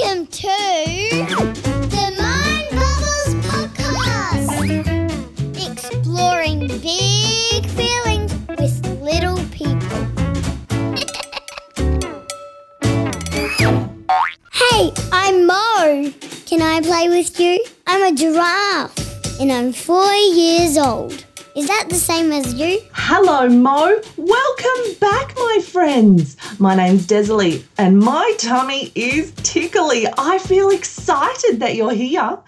Welcome to the Mind Bubbles Podcast, exploring big feelings with little people. hey, I'm Mo. Can I play with you? I'm a giraffe and I'm four years old. Is that the same as you? Hello, Mo. Welcome back, my friends. My name's Desalie, and my tummy is tickly. I feel excited that you're here.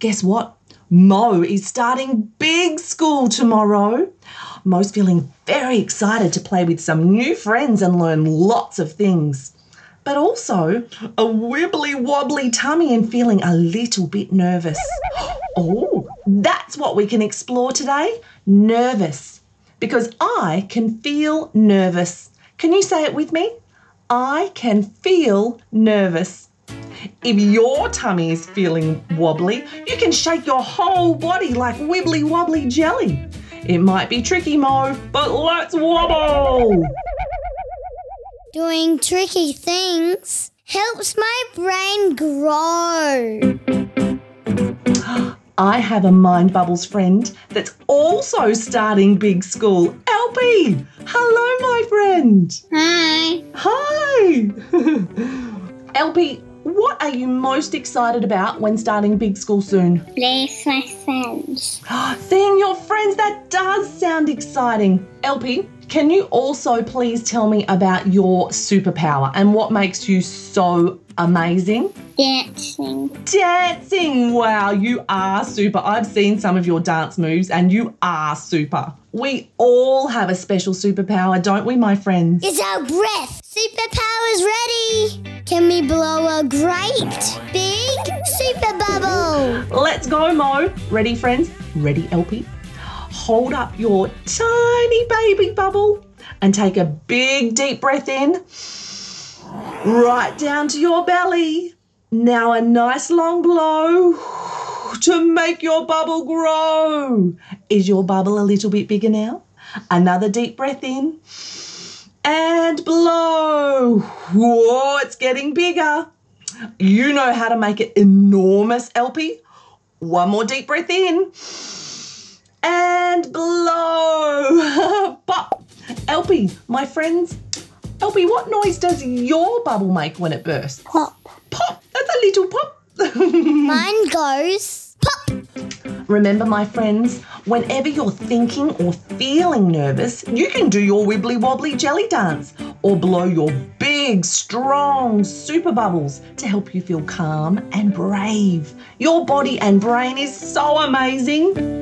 Guess what? Mo is starting big school tomorrow. Mo's feeling very excited to play with some new friends and learn lots of things. But also a wibbly wobbly tummy and feeling a little bit nervous. Oh, that's what we can explore today nervous. Because I can feel nervous. Can you say it with me? I can feel nervous. If your tummy is feeling wobbly, you can shake your whole body like wibbly wobbly jelly. It might be tricky, Mo, but let's wobble! Doing tricky things helps my brain grow. I have a Mind Bubbles friend that's also starting big school. Elpie! Hello, my friend! Hi. Hi! Elpie, what are you most excited about when starting big school soon? With my friends. Seeing your friends, that does sound exciting. Elpie, can you also please tell me about your superpower and what makes you so amazing? Dancing. Dancing! Wow, you are super. I've seen some of your dance moves and you are super. We all have a special superpower, don't we, my friends? It's our breath. Superpowers ready. Can we blow a great big super bubble? Let's go, Mo. Ready, friends? Ready, LP? Hold up your tiny baby bubble and take a big deep breath in. Right down to your belly. Now a nice long blow to make your bubble grow. Is your bubble a little bit bigger now? Another deep breath in and blow. Whoa, it's getting bigger. You know how to make it enormous, LP. One more deep breath in and blow. Pop. LP, my friends. LP, what noise does your bubble make when it bursts? Pop. Pop. That's a little pop. Mine goes pop. Remember, my friends, whenever you're thinking or feeling nervous, you can do your wibbly wobbly jelly dance or blow your big, strong super bubbles to help you feel calm and brave. Your body and brain is so amazing.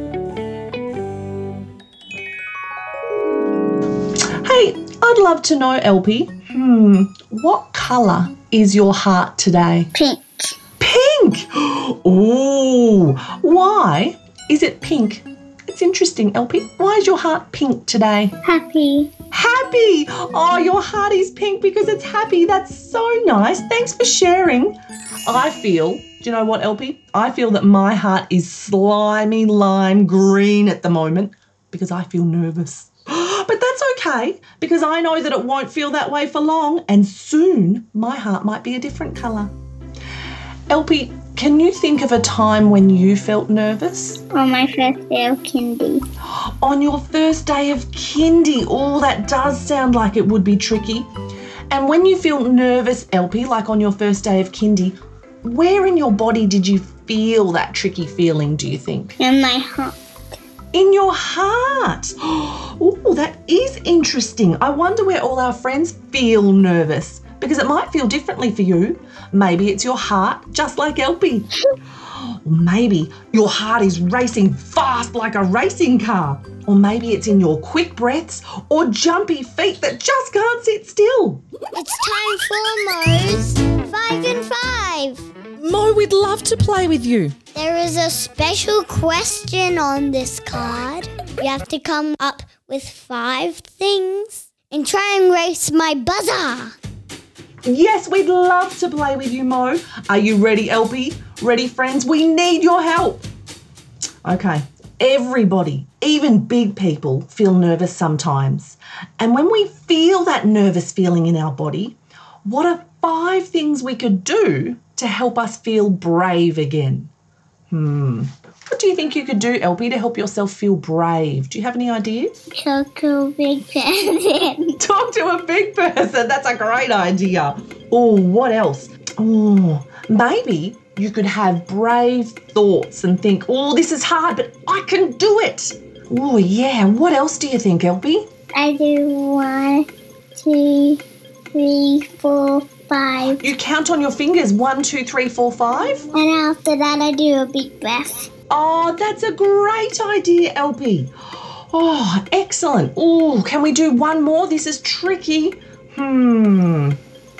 Love to know, LP. Hmm, what colour is your heart today? Pink. Pink! Ooh, why is it pink? It's interesting, LP. Why is your heart pink today? Happy. Happy! Oh, your heart is pink because it's happy. That's so nice. Thanks for sharing. I feel, do you know what, LP? I feel that my heart is slimy lime green at the moment because I feel nervous. But that's okay because I know that it won't feel that way for long and soon my heart might be a different colour. LP, can you think of a time when you felt nervous? On my first day of kindy. On your first day of kindy. Oh, that does sound like it would be tricky. And when you feel nervous, LP, like on your first day of kindy, where in your body did you feel that tricky feeling, do you think? In my heart. In your heart. Oh, that is interesting. I wonder where all our friends feel nervous because it might feel differently for you. Maybe it's your heart, just like Elpie. Or maybe your heart is racing fast like a racing car. Or maybe it's in your quick breaths or jumpy feet that just can't sit still. It's time for Mo's Five and Five. Mo, we'd love to play with you. There is a special question on this card. You have to come up with five things and try and race my buzzer. Yes, we'd love to play with you, Mo. Are you ready, LP? Ready, friends? We need your help. Okay, everybody, even big people, feel nervous sometimes. And when we feel that nervous feeling in our body, what are five things we could do to help us feel brave again? Hmm. What do you think you could do, LP, to help yourself feel brave? Do you have any ideas? Talk to a big person. Talk to a big person. That's a great idea. Oh, what else? Oh, maybe you could have brave thoughts and think, oh, this is hard, but I can do it. Oh, yeah. What else do you think, LP? I do one, two, three, four, five. You count on your fingers one, two, three, four, five. And after that, I do a big breath. Oh, that's a great idea, LP. Oh, excellent. Oh, can we do one more? This is tricky. Hmm.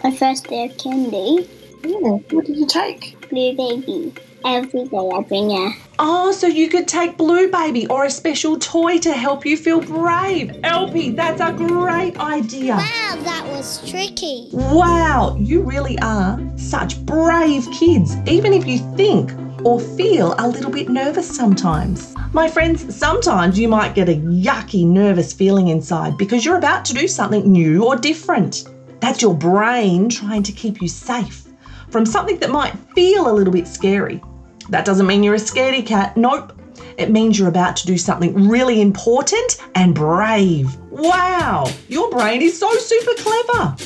My first day of candy, Yeah, what did you take? blue baby. Every day I bring her. Oh, so you could take Blue Baby or a special toy to help you feel brave. LP, that's a great idea. Wow, that was tricky. Wow, you really are such brave kids, even if you think or feel a little bit nervous sometimes. My friends, sometimes you might get a yucky, nervous feeling inside because you're about to do something new or different. That's your brain trying to keep you safe from something that might feel a little bit scary. That doesn't mean you're a scaredy cat. Nope. It means you're about to do something really important and brave. Wow, your brain is so super clever.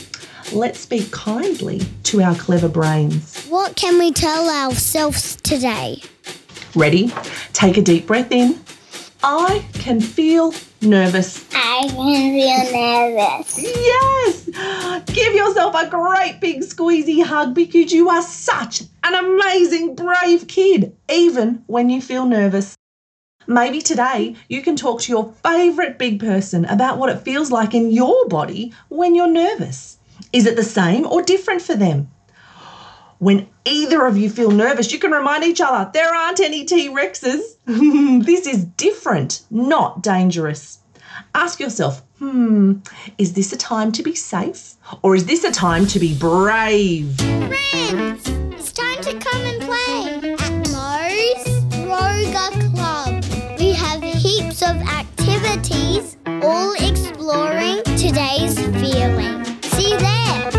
Let's speak kindly to our clever brains. What can we tell ourselves today? Ready? Take a deep breath in. I can feel nervous. I can feel nervous. Yes! Give yourself a great big squeezy hug because you are such an amazing, brave kid, even when you feel nervous. Maybe today you can talk to your favourite big person about what it feels like in your body when you're nervous. Is it the same or different for them? When either of you feel nervous, you can remind each other there aren't any T Rexes. this is different, not dangerous. Ask yourself, hmm, is this a time to be safe or is this a time to be brave? Friends, to come and play at Mo's Roga Club. We have heaps of activities, all exploring today's feeling. See you there.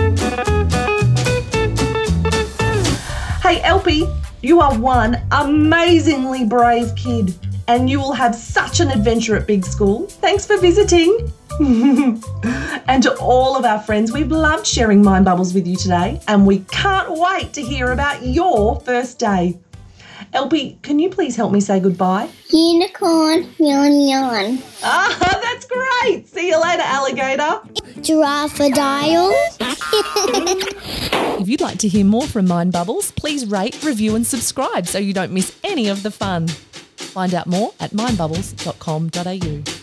Hey, LP, you are one amazingly brave kid and you will have such an adventure at Big School. Thanks for visiting. and to all of our friends, we've loved sharing Mind Bubbles with you today and we can't wait to hear about your first day. LP, can you please help me say goodbye? Unicorn, yawn, yawn. Ah, that's great. See you later, alligator. Giraffadile. If you'd like to hear more from Mind Bubbles, please rate, review, and subscribe so you don't miss any of the fun. Find out more at mindbubbles.com.au.